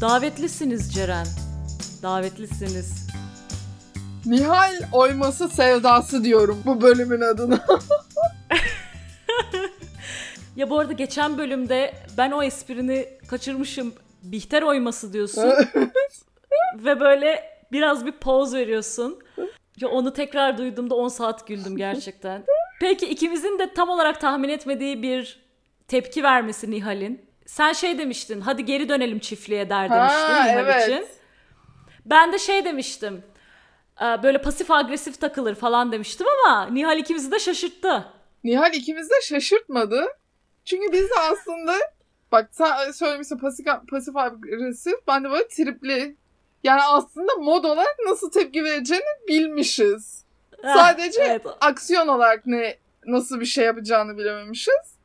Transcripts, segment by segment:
Davetlisiniz Ceren. Davetlisiniz. Nihal oyması sevdası diyorum bu bölümün adına. Ya bu arada geçen bölümde ben o esprini kaçırmışım. Bihter oyması diyorsun. Ve böyle biraz bir poz veriyorsun. Ya onu tekrar duyduğumda 10 saat güldüm gerçekten. Peki ikimizin de tam olarak tahmin etmediği bir tepki vermesi Nihal'in. Sen şey demiştin, hadi geri dönelim çiftliğe der Ha, demiştin Nihal evet. için. Ben de şey demiştim, e, böyle pasif agresif takılır falan demiştim ama Nihal ikimizi de şaşırttı. Nihal ikimiz de şaşırtmadı. Çünkü biz de aslında bak sen söylemişsin pasif, pasif agresif ben de böyle tripli. Yani aslında mod olarak nasıl tepki vereceğini bilmişiz. Heh, Sadece evet. aksiyon olarak ne nasıl bir şey yapacağını bilememişiz.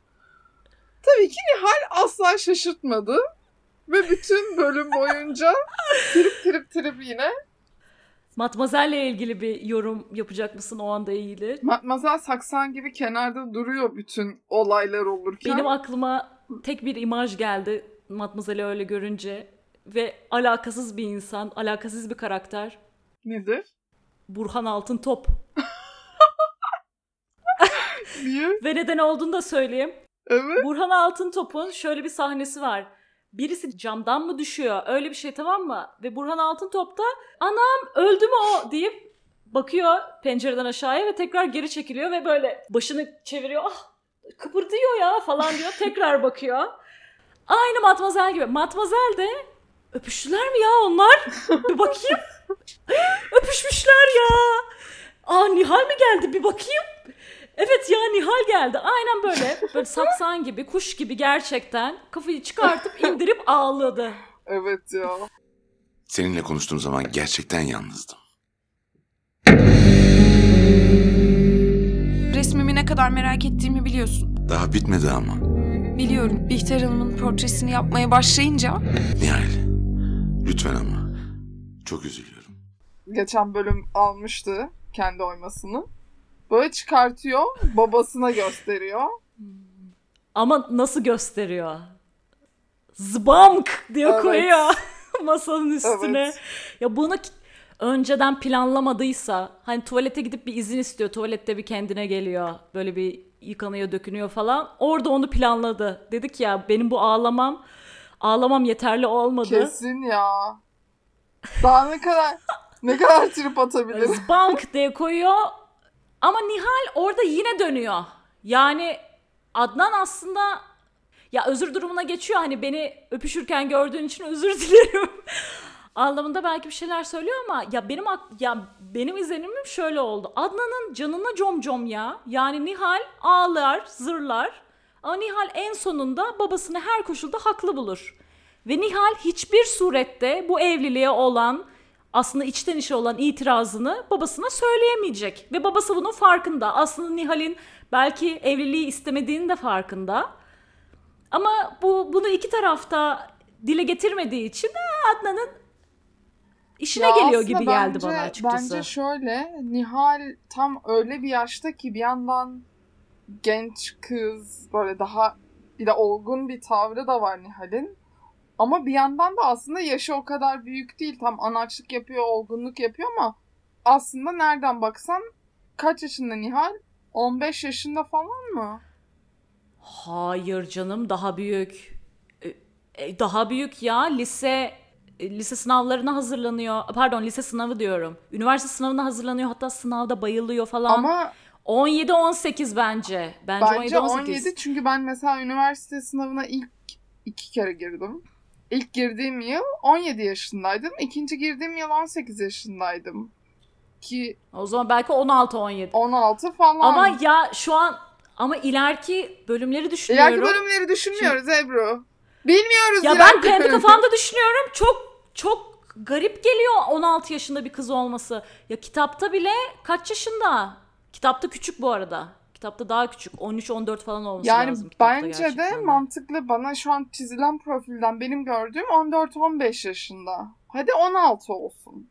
Tabii ki Nihal asla şaşırtmadı. Ve bütün bölüm boyunca trip trip trip yine. Matmazel'le ilgili bir yorum yapacak mısın o anda ilgili? Matmazel saksan gibi kenarda duruyor bütün olaylar olurken. Benim aklıma tek bir imaj geldi Matmazel'i öyle görünce ve alakasız bir insan, alakasız bir karakter. Nedir? Burhan Altıntop. Niye? Ve neden olduğunu da söyleyeyim. Evet. Burhan Altıntop'un şöyle bir sahnesi var. Birisi camdan mı düşüyor? Öyle bir şey tamam mı? Ve Burhan Altıntop da anam öldü mü o deyip bakıyor pencereden aşağıya ve tekrar geri çekiliyor ve böyle başını çeviriyor. Ah kıpırdıyor ya falan diyor. Tekrar bakıyor. Aynı Matmazel gibi. Matmazel de öpüştüler mi ya onlar? Bir bakayım. Öpüşmüşler ya. Aa Nihal mi geldi? Bir bakayım. Evet ya Nihal geldi. Aynen böyle. Böyle saksan gibi, kuş gibi gerçekten kafayı çıkartıp indirip ağladı. Evet ya. Seninle konuştuğum zaman gerçekten yalnızdım. Resmimi ne kadar merak ettiğimi biliyorsun. Daha bitmedi ama. Biliyorum. Bihter Hanım'ın portresini yapmaya başlayınca Nihal. Lütfen ama. Çok üzülüyorum. Geçen bölüm almıştı kendi oymasını. Böyle çıkartıyor, babasına gösteriyor. Ama nasıl gösteriyor? Zbamk diye Evet. koyuyor masanın üstüne. Evet. Ya bunu önceden planlamadıysa hani tuvalete gidip bir izin istiyor. Tuvalette bir kendine geliyor. Böyle bir yıkanıyor, dökünüyor falan. Orada onu planladı. Dedik ya benim bu ağlamam ağlamam yeterli olmadı. Kesin ya. Daha ne kadar ne kadar trip atabilir? Zbank diye koyuyor. Ama Nihal orada yine dönüyor. Yani Adnan aslında ya özür durumuna geçiyor. Hani beni öpüşürken gördüğün için özür dilerim. Anlamında belki bir şeyler söylüyor ama ya benim ya benim izlenimim şöyle oldu. Adnan'ın canına com com ya. Yani Nihal ağlar, zırlar. Ama Nihal en sonunda babasını her koşulda haklı bulur. Ve Nihal hiçbir surette bu evliliğe olan aslında içten içe olan itirazını babasına söyleyemeyecek. Ve babası bunun farkında. Aslında Nihal'in belki evliliği istemediğinin de farkında. Ama bu bunu iki tarafta dile getirmediği için Adnan'ın işine Ya geliyor gibi geldi bence- bana açıkçası. Bence şöyle Nihal tam öyle bir yaşta ki bir yandan genç kız böyle daha bir de olgun bir tavrı da var Nihal'in. Ama bir yandan da aslında yaşı o kadar büyük değil. Tam anaçlık yapıyor, olgunluk yapıyor ama aslında nereden baksan kaç yaşında Nihal? 15 yaşında falan mı? Hayır canım daha büyük. E, e, Daha büyük ya lise e, lise sınavlarına hazırlanıyor. Pardon lise sınavı diyorum. Üniversite sınavına hazırlanıyor hatta sınavda bayılıyor falan. Ama 17 18 bence. Bence, bence 17 18. 17 çünkü ben mesela üniversite sınavına ilk iki kere girdim. İlk girdiğim yıl 17 yaşındaydım. İkinci girdiğim yıl 18 yaşındaydım. Ki O zaman belki 16 17. 16 falan. Ama ya şu an ama ileriki bölümleri düşünüyorum. İleriki bölümleri düşünmüyoruz Ebru. Bilmiyoruz Ya ben kendi kafamda düşünüyorum. Çok çok garip geliyor 16 yaşında bir kız olması. Ya kitapta bile kaç yaşında? Kitapta küçük bu arada. Kitapta daha küçük. 13-14 falan olması Yani lazım. kitapta bence de gerçekten mantıklı bana şu an çizilen profilden benim gördüğüm 14-15 yaşında. Hadi 16 olsun.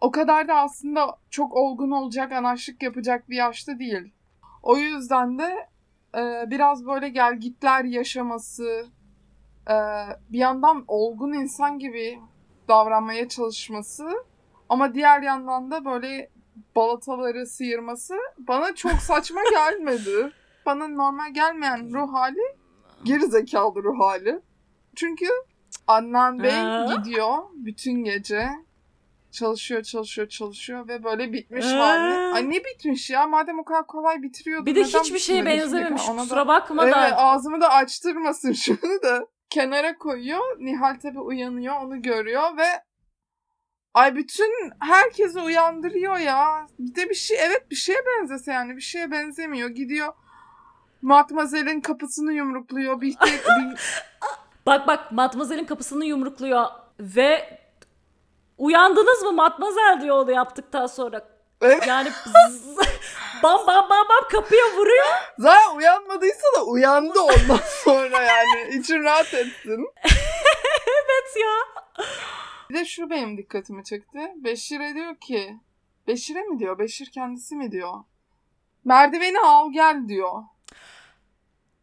O kadar da aslında çok olgun olacak, anaçlık yapacak bir yaşta değil. O yüzden de e, biraz böyle gelgitler yaşaması, e, bir yandan olgun insan gibi davranmaya çalışması ama diğer yandan da böyle balataları sıyırması bana çok saçma gelmedi. Bana normal gelmeyen ruh hali geri zekalı ruh hali. Çünkü Adnan Bey gidiyor bütün gece çalışıyor çalışıyor çalışıyor ve böyle bitmiş hali. Ay ne bitmiş ya madem o kadar kolay bitiriyordu. Bir de hiçbir şeye benzememiş. Ona da- Kusura bakma Evet da. ağzımı da açtırmasın şunu da. Kenara koyuyor. Nihal tabi uyanıyor onu görüyor ve ay bütün herkesi uyandırıyor ya. Bir de bir şey evet bir şeye benzese yani bir şeye benzemiyor. Gidiyor Matmazel'in kapısını yumrukluyor. Bir, bir, Bak bak Matmazel'in kapısını yumrukluyor ve uyandınız mı Matmazel diyor onu yaptıktan sonra. Evet. Yani zzz, bam bam bam bam kapıya vuruyor. zaten uyanmadıysa da uyandı ondan sonra yani. İçin rahat etsin. Evet ya. Bir de şu benim dikkatimi çekti. Beşir'e diyor ki Beşir'e mi diyor? Beşir kendisi mi diyor? Merdiveni al gel diyor.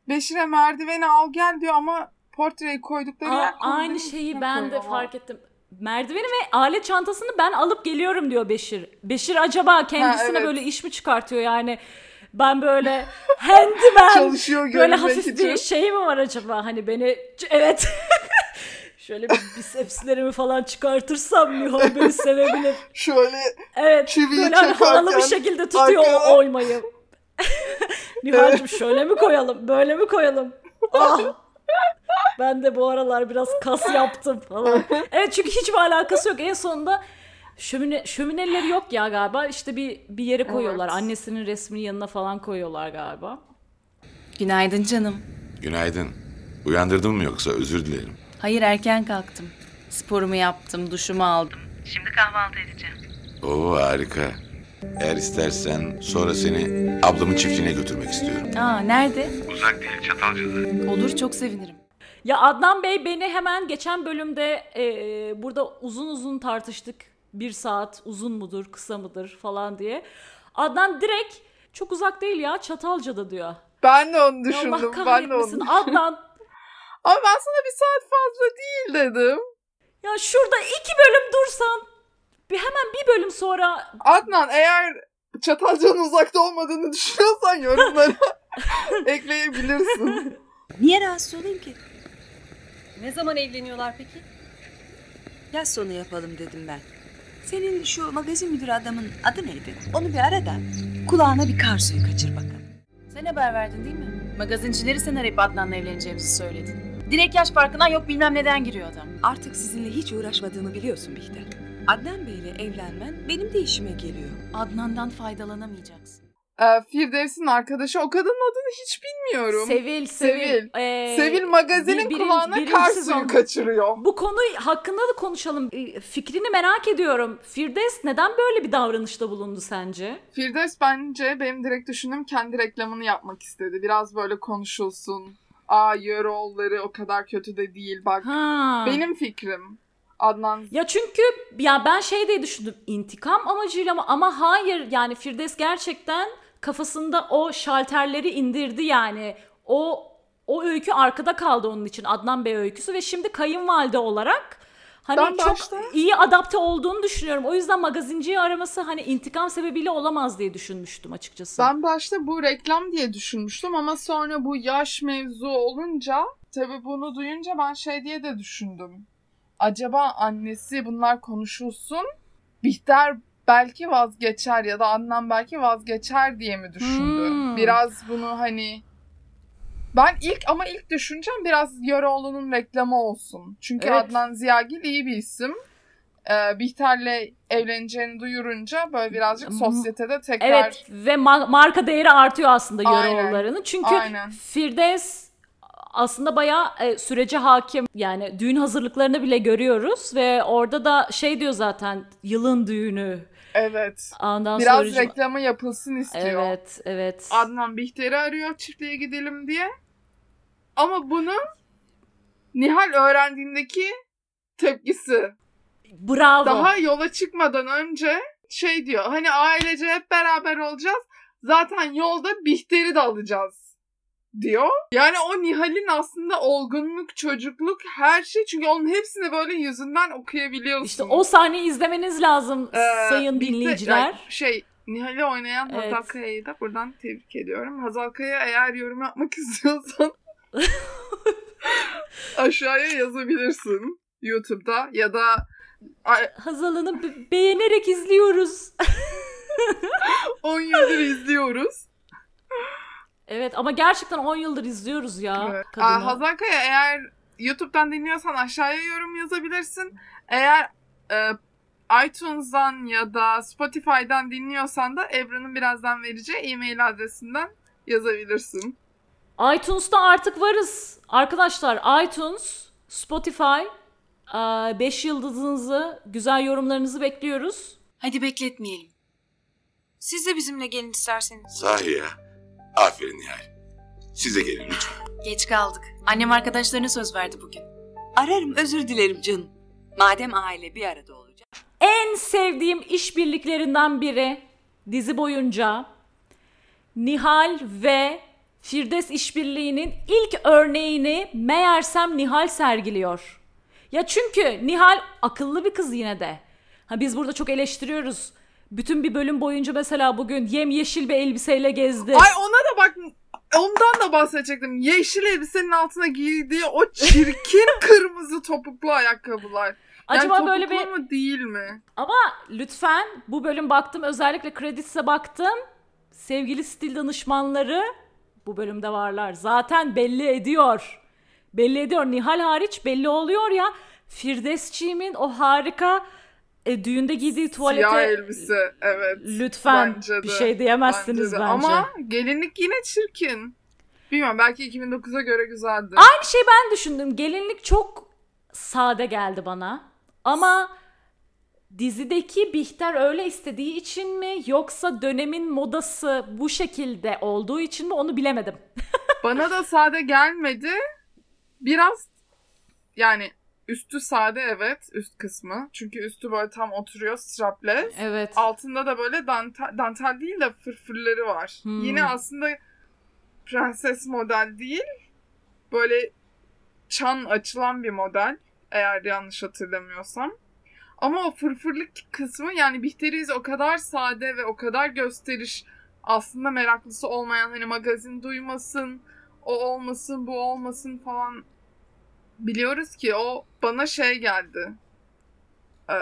Beşir'e merdiveni al gel diyor ama portreyi koydukları Aa, yer aynı şeyi ben de koyuyorlar. fark ettim. Merdiveni ve alet çantasını ben alıp geliyorum diyor Beşir. Beşir acaba kendisine evet. böyle iş mi çıkartıyor yani? Ben böyle handyman Çalışıyor böyle hafif için. bir şey mi var acaba? Hani beni evet şöyle bir bisepslerimi falan çıkartırsam Nihal beni sevebilir. Şöyle Evet Çiviyi böyle hani havalı bir şekilde tutuyor arkaya- o oymayı. Nihal'cim şöyle mi koyalım böyle mi koyalım? Ah. Ben de bu aralar biraz kas yaptım falan. Evet çünkü hiçbir alakası yok. En sonunda şömine, şömineleri yok ya galiba. İşte bir bir yere koyuyorlar. Evet. Annesinin resmini yanına falan koyuyorlar galiba. Günaydın canım. Günaydın. Uyandırdın mı yoksa özür dilerim. Hayır erken kalktım. Sporumu yaptım, duşumu aldım. Şimdi kahvaltı edeceğim. Oo harika. Eğer istersen sonra seni ablamın çiftliğine götürmek istiyorum. Aa nerede? Uzak değil Çatalca'da. Olur çok sevinirim. Ya Adnan Bey beni hemen geçen bölümde e, burada uzun uzun tartıştık. Bir saat uzun mudur, kısa mıdır falan diye. Adnan direkt çok uzak değil ya Çatalca'da diyor. ben de onu Ya düşündüm. Allah ben de onu kahretmesin Adnan. Ama ben sana bir saat fazla değil dedim. Ya şurada iki bölüm dursan bir hemen bir bölüm sonra Adnan eğer Çatalca'nın uzakta olmadığını düşünüyorsan yorumlara ekleyebilirsin. Niye rahatsız olayım ki? Ne zaman evleniyorlar peki? Yaz sonu yapalım dedim ben. Senin şu magazin müdürü adamın adı neydi? Onu bir ara da kulağına bir kar suyu kaçır bakalım. Sen haber verdin değil mi? Magazincileri sen arayıp Adnan'la evleneceğimizi söyledin. Direkt yaş farkından yok bilmem neden giriyor adam. Artık sizinle hiç uğraşmadığımı biliyorsun Bihter. Adnan Bey'le evlenmen benim de işime geliyor. Adnan'dan faydalanamayacaksın. Ee, Firdevs'in arkadaşı o kadının adını hiç bilmiyorum. Sevil, Sevil. Sevil. Ee, Sevil magazinin bir- birin- kulağına kar suyu kaçırıyor. Bu konu hakkında da konuşalım. Ee, Fikrini merak ediyorum. Firdevs neden böyle bir davranışta bulundu sence? Firdevs bence benim direkt düşündüğüm kendi reklamını yapmak istedi. Biraz böyle konuşulsun. Aa Yöroğulları o kadar kötü de değil bak. Ha. Benim fikrim. Adnan Ya çünkü ya ben şey diye düşündüm intikam amacıyla mı ama hayır yani Firdevs gerçekten kafasında o şalterleri indirdi yani. O o öykü arkada kaldı onun için Adnan Bey öyküsü ve şimdi kayınvalide olarak hani Ben çok başta- iyi adapte olduğunu düşünüyorum. O yüzden magazinciyi araması hani intikam sebebiyle olamaz diye düşünmüştüm açıkçası. Ben başta bu reklam diye düşünmüştüm ama sonra bu yaş mevzu olunca tabii bunu duyunca ben şey diye de düşündüm. Acaba annesi bunlar konuşulsun Bihter belki vazgeçer ya da Adnan belki vazgeçer diye mi düşündü? Hmm. Biraz bunu hani ben ilk ama ilk düşüncem biraz Yöreoğlu'nun reklamı olsun. Çünkü Evet. Adnan Ziyagil iyi bir isim. Ee, Bihter'le evleneceğini duyurunca böyle birazcık sosyetede tekrar Evet ve ma- marka değeri artıyor aslında. Yöreoğulları'nın. Çünkü Aynen. Firdevs aslında bayağı e, sürece hakim. Yani düğün hazırlıklarını bile görüyoruz ve orada da şey diyor zaten yılın düğünü. Evet. Ondan Biraz sonra reklamı yapılsın istiyor. Evet, evet. Adnan Bihter'i arıyor çiftliğe gidelim diye. Ama bunu Nihal öğrendiğindeki tepkisi. Bravo. Daha yola çıkmadan önce şey diyor. Hani ailece hep beraber olacağız. Zaten yolda Bihter'i de alacağız. diyor. Yani o Nihal'in aslında olgunluk, çocukluk, her şey. Çünkü onun hepsini böyle yüzünden okuyabiliyorsun. İşte o sahneyi izlemeniz lazım Ee, sayın bir de- dinleyiciler. yani şey Nihal'i oynayan Evet. Hazal Kaya'yı da buradan tebrik ediyorum. Hazal Kaya eğer yorum yapmak istiyorsan aşağıya yazabilirsin. YouTube'da ya da Hazal'ını be- beğenerek izliyoruz. 10 yıldır izliyoruz. evet ama gerçekten 10 yıldır izliyoruz ya Evet. kadını. Aa, Hazal Kaya eğer YouTube'dan dinliyorsan aşağıya yorum yazabilirsin. Eğer e, iTunes'dan ya da Spotify'dan dinliyorsan da Ebru'nun birazdan vereceği e-mail adresinden yazabilirsin. iTunes'ta artık varız. Arkadaşlar iTunes, Spotify 5 yıldızınızı, güzel yorumlarınızı bekliyoruz. Hadi bekletmeyelim. Siz de bizimle gelin isterseniz. Sahi ya. Aferin Nihal. Siz de gelin lütfen. Geç kaldık. Annem arkadaşlarına söz verdi bugün. Ararım özür dilerim canım. Madem aile bir arada olacak. En sevdiğim işbirliklerinden biri dizi boyunca Nihal ve Firdevs işbirliğinin ilk örneğini meğersem Nihal sergiliyor. Ya çünkü Nihal akıllı bir kız yine de. Ha biz burada çok eleştiriyoruz. Bütün bir bölüm boyunca mesela bugün yemyeşil bir elbiseyle gezdi. Ay ona da bak ondan da bahsedecektim. Yeşil elbisenin altına giydiği o çirkin kırmızı topuklu ayakkabılar. Acaba yani böyle topuklu bir mu değil mi? Ama lütfen bu bölüm baktım özellikle kredisine baktım. Sevgili stil danışmanları bu bölümde varlar. Zaten belli ediyor. Belli ediyor. Nihal hariç belli oluyor ya. Firdevsçiğimin o harika e, düğünde giydiği tuvalete Siyah elbise evet. lütfen Bence de. bir şey diyemezsiniz Bence bence. de. Ama gelinlik yine çirkin. Bilmiyorum belki 2009'a göre güzeldi. Aynı şey ben düşündüm. Gelinlik çok sade geldi bana. Ama dizideki Bihter öyle istediği için mi yoksa dönemin modası bu şekilde olduğu için mi onu bilemedim. Bana da sade gelmedi. Biraz yani üstü sade evet üst kısmı. Çünkü üstü böyle tam oturuyor strapless. Evet. Altında da böyle dantel, dantel değil de fırfırları var. Hmm. Yine aslında prenses model değil. Böyle çan açılan bir model. Eğer yanlış hatırlamıyorsam. Ama o fırfırlık kısmı yani Bihteriz o kadar sade ve o kadar gösteriş aslında meraklısı olmayan hani magazin duymasın, o olmasın, bu olmasın falan biliyoruz ki o bana şey geldi. Ee,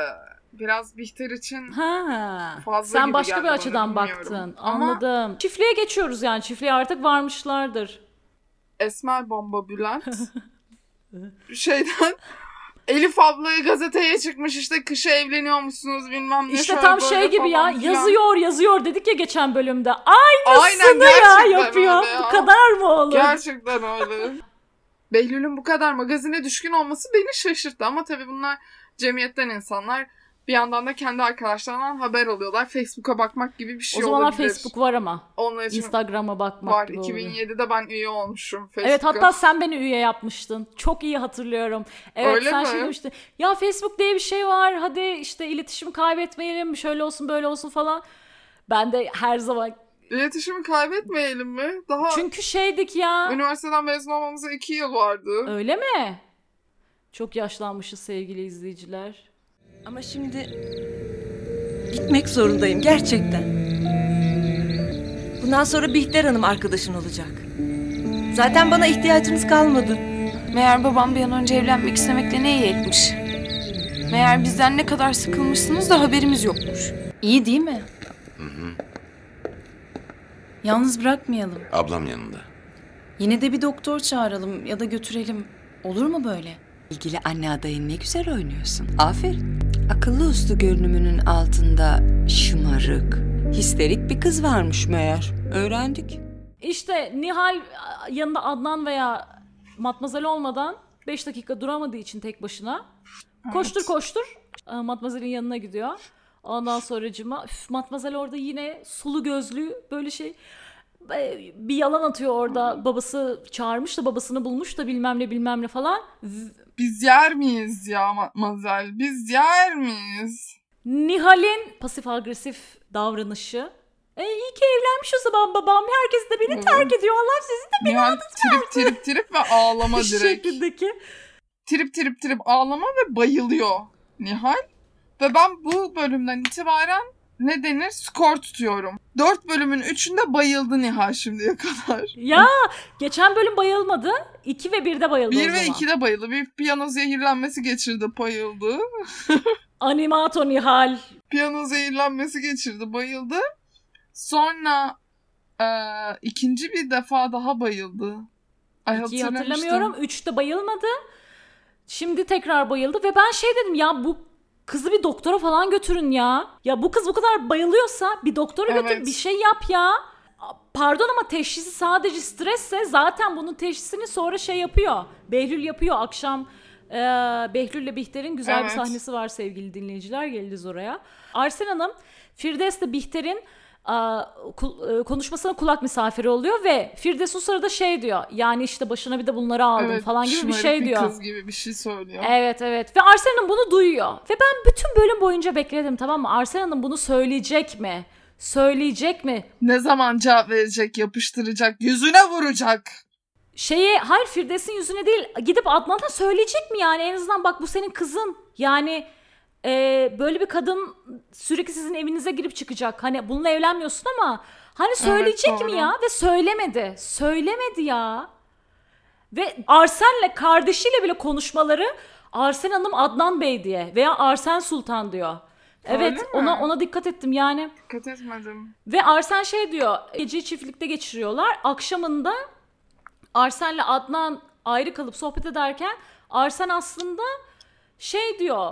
biraz Bihter için Ha. Fazla Sen gibi başka geldi bir açıdan baktın. Ama- Anladım. Çiftliğe geçiyoruz yani. Çiftliğe artık varmışlardır. Esmer Bomba Bülent şeyden Elif ablayı gazeteye çıkmış işte kışa evleniyor musunuz bilmem ne. İşte şöyle tam böyle şey gibi ya. falan. Yazıyor yazıyor dedik ya geçen bölümde. Aynısını Aynen, ya yapıyor. ya. Bu kadar mı olur? Gerçekten öyle. Behlül'ün bu kadar magazine düşkün olması beni şaşırttı ama tabii bunlar cemiyetten insanlar. Bir yandan da kendi arkadaşlarından haber alıyorlar. Facebook'a bakmak gibi bir şey o zamanlar olabilir. Facebook var ama. Onlar için Instagram'a bakmak var. gibi oluyor. 2007'de ben üye olmuşum Facebook'a. Evet hatta sen beni üye yapmıştın. Çok iyi hatırlıyorum. Evet Öyle sen mi? şey demiştin. Ya Facebook diye bir şey var. Hadi işte iletişimi kaybetmeyelim. Şöyle olsun böyle olsun falan. Ben de her zaman İletişimi kaybetmeyelim mi? Daha çünkü şeydik ya. üniversiteden mezun olmamıza iki yıl vardı. Öyle mi? Çok yaşlanmışız sevgili izleyiciler. Ama şimdi gitmek zorundayım gerçekten. Bundan sonra Bihter Hanım arkadaşın olacak. Zaten bana ihtiyacınız kalmadı. Meğer babam bir an önce evlenmek istemekle ne iyi etmiş. Meğer bizden ne kadar sıkılmışsınız da haberimiz yokmuş. İyi değil mi? Yalnız bırakmayalım. Ablam yanında. Yine de bir doktor çağıralım ya da götürelim. Olur mu böyle? İlgili anne adayın ne güzel oynuyorsun. Aferin. Akıllı uslu görünümünün altında şımarık, histerik bir kız varmış meğer. Öğrendik. İşte Nihal yanında Adnan veya Matmazel olmadan 5 dakika duramadığı için tek başına koştur koştur e, Matmazel'in yanına gidiyor. Ondan sonracıma üf, Matmazel orada yine sulu gözlü böyle şey e, bir yalan atıyor orada. Babası çağırmış da babasını bulmuş da bilmem ne bilmem ne falan. Biz yer miyiz ya Matmazel? Biz yer miyiz? Nihal'in pasif agresif davranışı E iyi ki evlenmiş o zaman babam. Herkes de beni Evet. terk ediyor. Allah sizi de Nihal trip trip trip ve ağlama direkt. şeklindeki. Trip trip trip ağlama ve bayılıyor Nihal. Ve ben bu bölümden itibaren ne denir skor tutuyorum. Dört bölümün üçünde bayıldı Nihal şimdiye kadar. Ya geçen bölüm bayılmadı. 2 ve 1'de bayıldı o Bir ve zaman. ikide bayıldı. Bir piyano zehirlenmesi geçirdi bayıldı. Animato Nihal. Piyano zehirlenmesi geçirdi bayıldı. Sonra eee, ikinci bir defa daha bayıldı. Ay, 2'yi hatırlamıştım. hatırlamıyorum. 3'te bayılmadı. Şimdi tekrar bayıldı ve ben şey dedim ya bu kızı bir doktora falan götürün ya. Ya bu kız bu kadar bayılıyorsa bir doktora götür Evet. bir şey yap ya. Pardon ama teşhisi sadece stresse zaten bunun teşhisini sonra şey yapıyor. Behlül yapıyor akşam. Ee, Behlül'le Bihter'in güzel bir Evet. sahnesi var sevgili dinleyiciler. Geliriz oraya. Arsen Hanım Firdevs'le Bihter'in konuşmasına kulak misafiri oluyor ve Firdevs o sırada şey diyor. Yani işte başına bir de bunları aldım Evet, falan gibi bir şey diyor. kız gibi bir şey söylüyor. Evet evet ve Arsen Hanım bunu duyuyor. Ve ben bütün bölüm boyunca bekledim tamam mı? Arsen Hanım bunu söyleyecek mi? Söyleyecek mi? Ne zaman cevap verecek, yapıştıracak, yüzüne vuracak. Şeye hayır Firdevs'in yüzüne değil gidip Adnan'a söyleyecek mi yani en azından bak bu senin kızın. Yani e, böyle bir kadın sürekli sizin evinize girip çıkacak. Hani bununla evlenmiyorsun ama hani söyleyecek doğru. mi ya? Ve söylemedi. Söylemedi ya. Ve Arsen'le kardeşiyle bile konuşmaları Arsen Hanım Adnan Bey diye veya Arsen Sultan diyor. Evet mi? ona ona dikkat ettim yani. Dikkat etmedim. Ve Arsen şey diyor, geceyi çiftlikte geçiriyorlar. Akşamında Arsen'le Adnan ayrı kalıp sohbet ederken Arsen aslında şey diyor,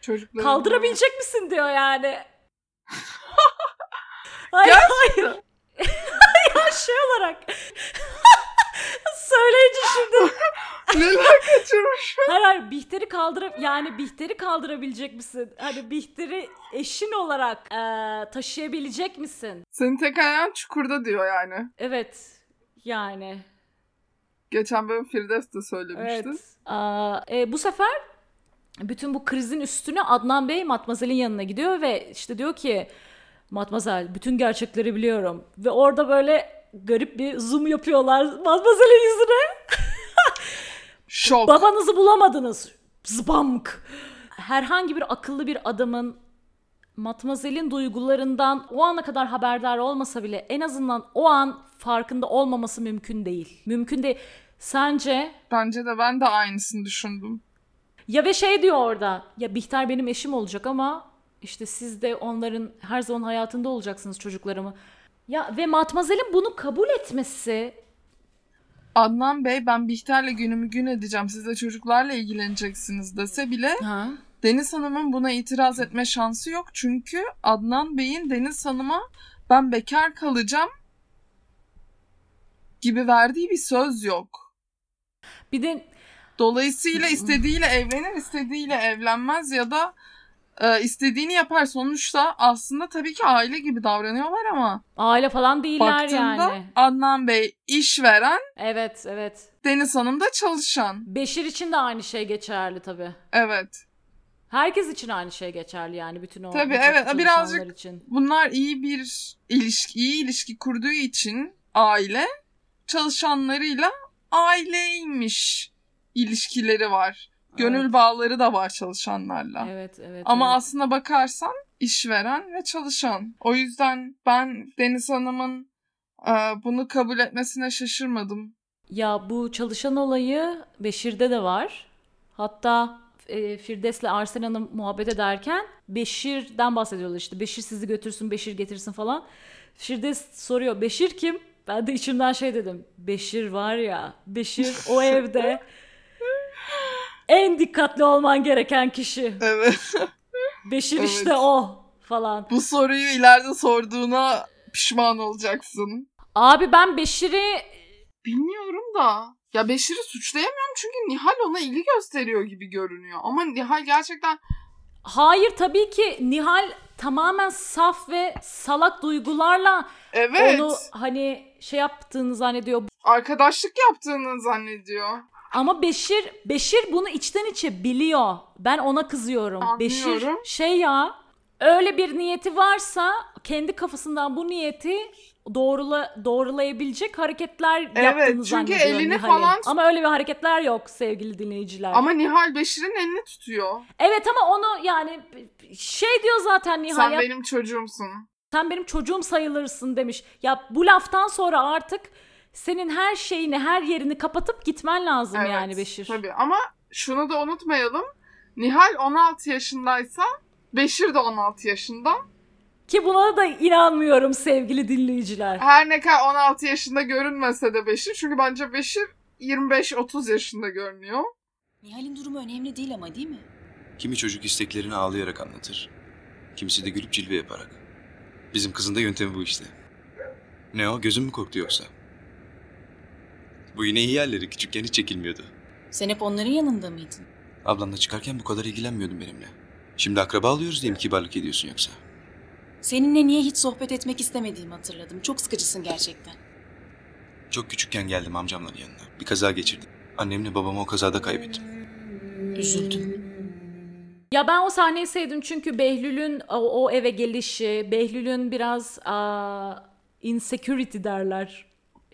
Çocukları kaldırabilecek misin diyor yani. hayır hayır. ya şey olarak. Söyleyince şimdi Neler kaçırmış. Hayır hayır Bihter'i kaldıra yani Bihter'i kaldırabilecek misin? Hani Bihter'i eşin olarak eee, taşıyabilecek misin? Senin tek ayağın çukurda diyor yani. Evet. Yani. Geçen bölüm Firdevs de söylemişti. Evet. Aa, e, bu sefer bütün bu krizin üstüne Adnan Bey Matmazel'in yanına gidiyor ve işte diyor ki Matmazel bütün gerçekleri biliyorum. Ve orada böyle garip bir zoom yapıyorlar Matmazel'in yüzüne. Şok. Babanızı bulamadınız. Zbank. Herhangi bir akıllı bir adamın Matmazel'in duygularından o ana kadar haberdar olmasa bile en azından o an farkında olmaması mümkün değil. Mümkün değil. Sence Bence de ben de aynısını düşündüm. ya ve şey diyor orada. Ya Bihter benim eşim olacak ama işte siz de onların her zaman hayatında olacaksınız çocuklarımı. Ya ve Matmazel'in bunu kabul etmesi Adnan Bey ben Bihter'le günümü gün edeceğim. Siz de çocuklarla ilgileneceksiniz dese bile ha Deniz Hanım'ın buna itiraz etme şansı yok. Çünkü Adnan Bey'in Deniz Hanım'a ben bekar kalacağım gibi verdiği bir söz yok. bir de Dolayısıyla istediğiyle evlenir, istediğiyle evlenmez ya da e, istediğini yapar. Sonuçta aslında tabii ki aile gibi davranıyorlar ama aile falan değiller baktığında yani. Adnan Bey işveren, Evet evet. Deniz Hanım da çalışan. Beşir için de aynı şey geçerli tabii. Evet. Herkes için aynı şey geçerli yani bütün o Tabii, evet, birazcık- için. Bunlar iyi bir ilişki, iyi ilişki kurduğu için aile çalışanlarıyla aileymiş ilişkileri var. Gönül Evet. bağları da var çalışanlarla. Evet evet. Ama evet. aslına bakarsan işveren ve çalışan. O yüzden ben Deniz Hanım'ın e, bunu kabul etmesine şaşırmadım. Ya bu çalışan olayı Beşir'de de var. Hatta e, Firdevs'le Arsen Hanım muhabbet ederken Beşir'den bahsediyorlar işte. Beşir sizi götürsün, Beşir getirsin falan. Firdevs soruyor Beşir kim? Ben de içimden şey dedim. Beşir var ya, Beşir o evde en dikkatli olman gereken kişi. Evet. Beşir Evet. işte o falan. Bu soruyu ileride sorduğuna pişman olacaksın. Abi ben Beşir'i Bilmiyorum da. Ya Beşir'i suçlayamıyorum çünkü Nihal ona ilgi gösteriyor gibi görünüyor. Ama Nihal gerçekten Hayır tabii ki Nihal tamamen saf ve salak duygularla evet onu hani şey yaptığını zannediyor. arkadaşlık yaptığını zannediyor. Ama Beşir Beşir bunu içten içe biliyor. Ben ona kızıyorum. Anlıyorum. Beşir şey ya öyle bir niyeti varsa kendi kafasından bu niyeti doğrula, doğrulayabilecek hareketler Evet, yaptığını çünkü elini Nihal'in. falan- Ama öyle bir hareketler yok sevgili dinleyiciler. Ama Nihal Beşir'in elini tutuyor. Evet ama onu yani şey diyor zaten Nihal Sen ya, benim çocuğumsun. sen benim çocuğum sayılırsın demiş. Ya bu laftan sonra artık senin her şeyini her yerini kapatıp gitmen lazım Evet, yani Beşir. Tabii ama şunu da unutmayalım. Nihal 16 yaşındaysa Beşir de 16 yaşında. Ki buna da inanmıyorum sevgili dinleyiciler. Her ne kadar 16 yaşında görünmese de Beşir. Çünkü bence Beşir 25-30 yaşında görünüyor. Nihal'in durumu önemli değil ama değil mi? Kimi çocuk isteklerini ağlayarak anlatır. Kimisi de gülüp cilve yaparak. Bizim kızın da yöntemi bu işte. Ne o gözün mü korktu yoksa? Bu yine iyi yerleri küçükken hiç çekilmiyordu. Sen hep onların yanında mıydın? Ablanla çıkarken bu kadar ilgilenmiyordun benimle. Şimdi akraba alıyoruz diye mi kibarlık ediyorsun yoksa? Seninle niye hiç sohbet etmek istemediğimi hatırladım. Çok sıkıcısın gerçekten. Çok küçükken geldim amcamların yanına. Bir kaza geçirdim. Annemle babamı o kazada kaybettim. Üzüldüm. Ya ben o sahneyi sevdim çünkü Behlül'ün o, o eve gelişi, Behlül'ün biraz aa, insecurity derler.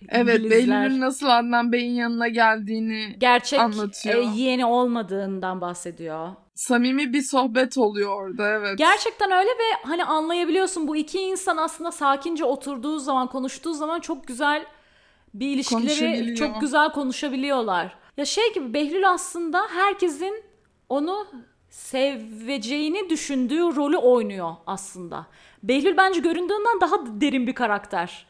Evet İngilizler. Behlül'ün nasıl Adnan Bey'in yanına geldiğini gerçek anlatıyor. e, yeğeni olmadığından bahsediyor. Samimi bir sohbet oluyor orada evet. Gerçekten öyle ve hani anlayabiliyorsun bu iki insan aslında sakince oturduğu zaman konuştuğu zaman çok güzel bir ilişkileri çok güzel konuşabiliyorlar. Ya şey gibi Behlül aslında herkesin onu seveceğini düşündüğü rolü oynuyor aslında. Behlül bence göründüğünden daha derin bir karakter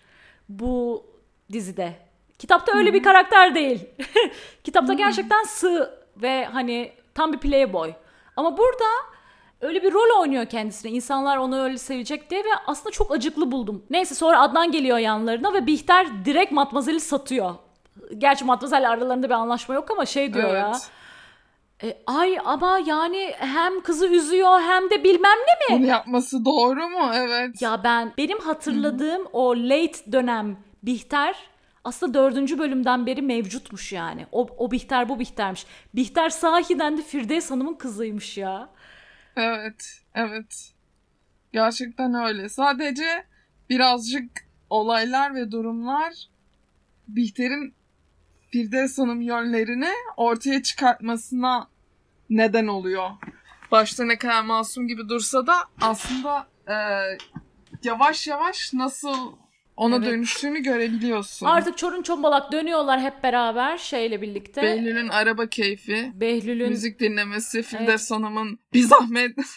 bu dizide. Kitapta öyle bir karakter değil. Kitapta gerçekten sığ ve hani tam bir playboy. Ama burada öyle bir rol oynuyor kendisine. İnsanlar onu öyle sevecek diye ve aslında çok acıklı buldum. Neyse sonra Adnan geliyor yanlarına ve Bihter direkt Matmazel'i satıyor. Gerçi Matmazel'le aralarında bir anlaşma yok ama şey diyor ya. Evet. "E, ay ama yani hem kızı üzüyor hem de bilmem ne mi? Bunu yapması doğru mu? Evet. Ya ben benim hatırladığım o late dönem Bihter aslında dördüncü bölümden beri mevcutmuş yani. O, o Bihter bu Bihter'miş. Bihter sahiden de Firdevs Hanım'ın kızıymış ya. Evet. Evet. Gerçekten öyle. Sadece birazcık olaylar ve durumlar Bihter'in Firdevs Hanım yönlerini ortaya çıkartmasına neden oluyor. Başta ne kadar masum gibi dursa da aslında e, yavaş yavaş nasıl ona Evet. dönüştüğünü görebiliyorsun. Artık Çorun Çombalak dönüyorlar hep beraber şeyle birlikte. Behlül'ün araba keyfi, Behlül'ün müzik dinlemesi, Firdevs Hanım'ın bir zahmet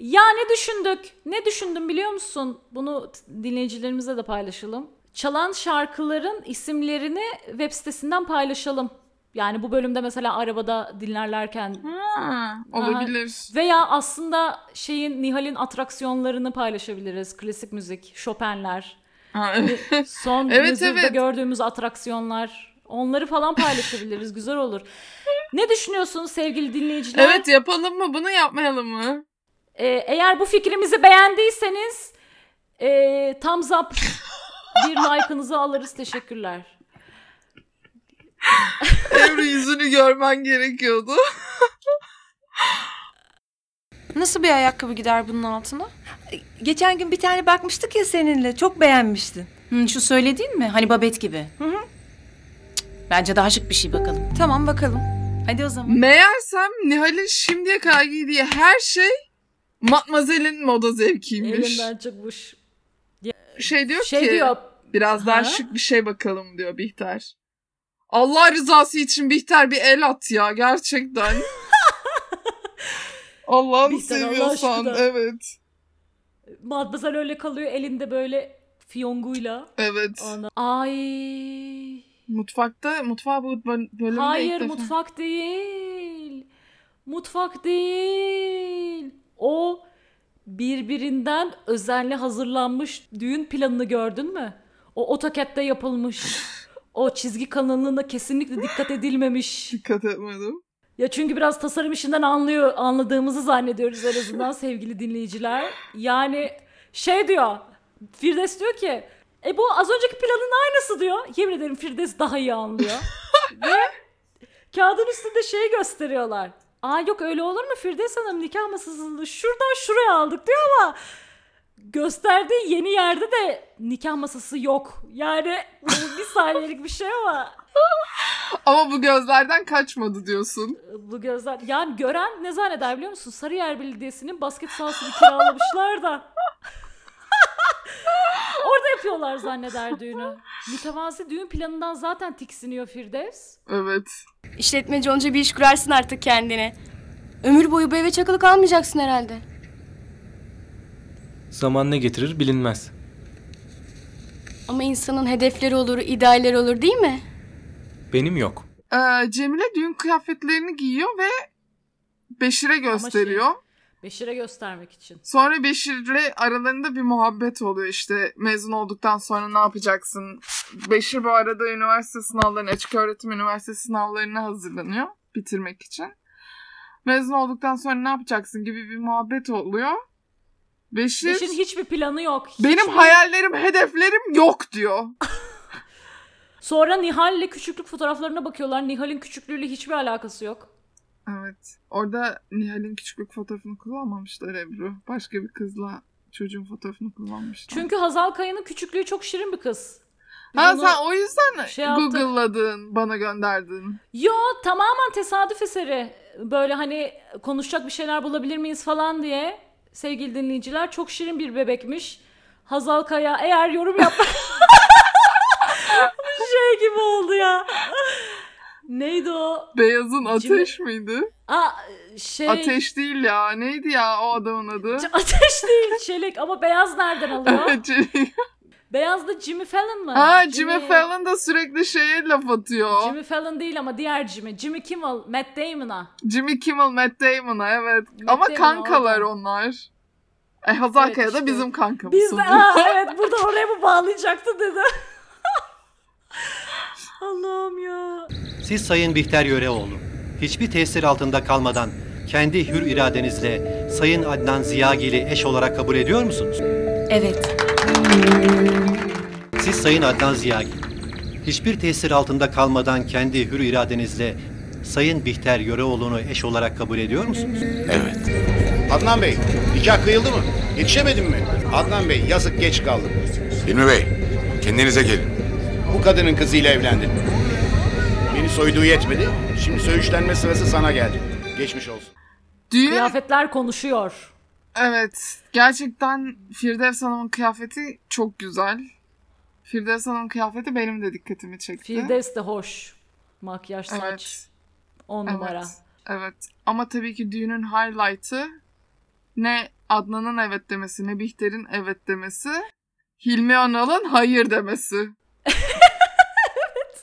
Ya ne düşündük? Ne düşündüm biliyor musun? Bunu dinleyicilerimize de paylaşalım. Çalan şarkıların isimlerini web sitesinden paylaşalım. Yani bu bölümde mesela arabada dinlerlerken Ha, olabilir. veya aslında şeyin Nihal'in atraksiyonlarını paylaşabiliriz. Klasik müzik, Chopin'ler, Ha, evet. son Evet, evet. gördüğümüz atraksiyonlar. Onları falan paylaşabiliriz. Güzel olur. Ne düşünüyorsunuz sevgili dinleyiciler? evet yapalım mı bunu yapmayalım mı? Ee, eğer bu fikrimizi beğendiyseniz e, thumbs up bir like'ınızı alırız. Teşekkürler. Ebru yüzünü görmen gerekiyordu. Nasıl bir ayakkabı gider bunun altına? Geçen gün bir tane bakmıştık ya seninle. Çok beğenmiştin. Hı, şu söylediğin mi? Hani babet gibi. Hı hı. Cık, Bence daha şık bir şey bakalım. Tamam bakalım. Hadi o zaman. Meğersem Nihal'in şimdiye kadar giydiği her şey Matmazel'in moda zevkiymiş. Elinden çıkmış. Şey diyor Şey ki diyor. biraz daha Ha? şık bir şey bakalım diyor Bihter. Allah rızası için Bihter bir el at ya gerçekten. Allah'ını Bihter, Allah seviyorsan aşkına. evet. Matmazel öyle kalıyor elinde böyle fiyonguyla. Evet. Ana- Ay. Mutfakta mutfağa bu böl- bölümde Hayır defa. mutfak değil. Mutfak değil. O birbirinden özenli hazırlanmış düğün planını gördün mü? O otokette yapılmış. O çizgi kalınlığına kesinlikle dikkat edilmemiş. Dikkat etmedim. Ya çünkü biraz tasarım işinden anlıyor, anladığımızı zannediyoruz en azından sevgili dinleyiciler. Yani şey diyor, Firdevs diyor ki, e bu az önceki planın aynısı diyor. Yemin ederim Firdevs daha iyi anlıyor. Ve kağıdın üstünde şeyi gösteriyorlar. Aa yok öyle olur mu Firdevs Hanım nikah masasını şuradan şuraya aldık diyor ama gösterdiği yeni yerde de nikah masası yok. Yani bu bir saniyelik bir şey ama Ama bu gözlerden kaçmadı diyorsun. bu gözler yani gören ne zanneder biliyor musun? Sarıyer Belediyesi'nin basket sahasını kiralamışlar da. Orada yapıyorlar zanneder düğünü. Mütevazi düğün planından zaten tiksiniyor Firdevs. Evet. İşletmeci olunca bir iş kurarsın artık kendine. Ömür boyu bu eve çakılı kalmayacaksın herhalde. Zaman ne getirir bilinmez. Ama insanın hedefleri olur, idealleri olur değil mi? Benim yok. Ee, Cemile düğün kıyafetlerini giyiyor ve Beşir'e gösteriyor. Beşir'e göstermek için. Sonra Beşir'le aralarında bir muhabbet oluyor işte mezun olduktan sonra ne yapacaksın? Beşir bu arada üniversite sınavlarına, açık öğretim üniversite sınavlarına hazırlanıyor bitirmek için. Mezun olduktan sonra ne yapacaksın gibi bir muhabbet oluyor. Beşir, Beşir'in hiçbir planı yok. benim Hiçbir- hayallerim, hedeflerim yok diyor. Sonra Nihal'le küçüklük fotoğraflarına bakıyorlar. Nihal'in küçüklüğüyle hiçbir alakası yok. Evet. Orada Nihal'in küçüklük fotoğrafını kullanmamışlar Ebru. Başka bir kızla çocuğun fotoğrafını kullanmışlar. Çünkü Hazal Kaya'nın küçüklüğü çok şirin bir kız. Biz Ha sen o yüzden şey yaptık. Google'ladın, bana gönderdin. Yo tamamen tesadüf eseri. Böyle hani konuşacak bir şeyler bulabilir miyiz falan diye. Sevgili dinleyiciler çok şirin bir bebekmiş. Hazal Kaya eğer yorum yap... şey gibi oldu ya. Neydi o? Beyazın ateş miydi? Aa şey... Ateş değil ya. Neydi ya o adamın adı? C- Ateş değil çelik ama beyaz nereden alıyor? Jimmy- beyaz da Jimmy Fallon mı? ha Jimmy Fallon da sürekli şeye laf atıyor. Jimmy Fallon değil ama diğer Jimmy. Jimmy Kimmel, Matt Damon'a. Jimmy Kimmel, Matt Damon'a evet. Ama Damon kankalar orada. onlar. E, Hazal Evet, Kaya da işte. bizim kankamız. Biz de aa, evet buradan oraya mı bağlayacaktı dedi. Allah'ım ya. Siz Sayın Bihter Yöreoğlu, hiçbir tesir altında kalmadan kendi hür iradenizle Sayın Adnan Ziyagil'i eş olarak kabul ediyor musunuz? Evet. Siz Sayın Adnan Ziyagil, hiçbir tesir altında kalmadan kendi hür iradenizle Sayın Bihter Yöreoğlu'nu eş olarak kabul ediyor musunuz? Evet. Adnan Bey, nikah kıyıldı mı? Yetişemedim mi? Adnan Bey, yazık geç kaldım. Hilmi Bey, kendinize gelin. Bu kadının kızıyla evlendin. Beni soyduğu yetmedi. Şimdi söğüşlenme sırası sana geldi. Geçmiş olsun. Düğün Kıyafetler konuşuyor. Evet. Gerçekten Firdevs Hanım'ın kıyafeti çok güzel. Firdevs Hanım'ın kıyafeti benim de dikkatimi çekti. Firdevs de hoş. Makyaj, saç. Evet. 10 numara. Evet. Evet. Ama tabii ki düğünün highlight'ı ne Adnan'ın evet demesi ne Bihter'in evet demesi. Hilmi Önal'ın hayır demesi.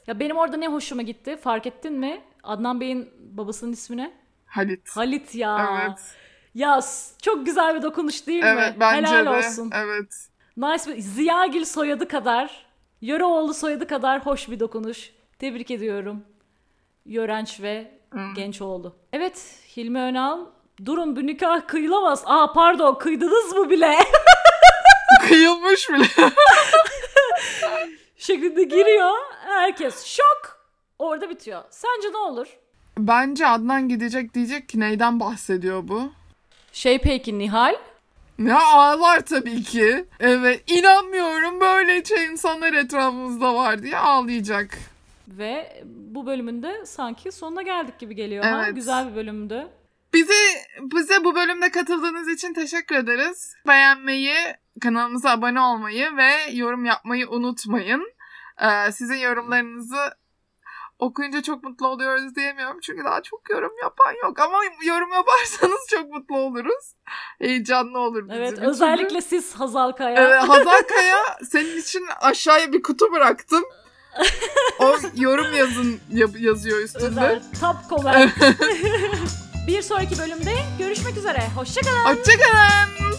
Ya benim orada ne hoşuma gitti fark ettin mi? Adnan Bey'in babasının ismi ne? Halit. Halit ya. Evet. Ya çok güzel bir dokunuş değil Evet mi? bence Helal de. olsun. Evet. Nice bir Ziyagil soyadı kadar, Yöreoğlu soyadı kadar hoş bir dokunuş. Tebrik ediyorum. Yörenç ve Hmm. Gençoğlu. Evet Hilmi Önal durun bu nikah kıyılamaz. Aa pardon kıydınız mı bile? Kıyılmış bile. şeklinde giriyor. Herkes şok. Orada bitiyor. Sence ne olur? Bence Adnan gidecek diyecek ki neyden bahsediyor bu? Şey peki Nihal? Ya ağlar tabii ki. Evet inanmıyorum böyle şey insanlar etrafımızda var diye ağlayacak. Ve bu bölümünde sanki sonuna geldik gibi geliyor. Ha? Evet. Güzel bir bölümdü. Bizi bize bu bölümde katıldığınız için teşekkür ederiz. Beğenmeyi, kanalımıza abone olmayı ve yorum yapmayı unutmayın. Ee, sizin yorumlarınızı okuyunca çok mutlu oluyoruz diyemiyorum çünkü daha çok yorum yapan yok ama yorum yaparsanız çok mutlu oluruz. Heyecanlı olur bizim Evet için. özellikle siz Hazal Kaya. Evet, Hazal Kaya senin için aşağıya bir kutu bıraktım. O yorum yazın yazıyor üstünde. Özel top comment. bir sonraki bölümde görüşmek üzere. Hoşçakalın. Hoşçakalın.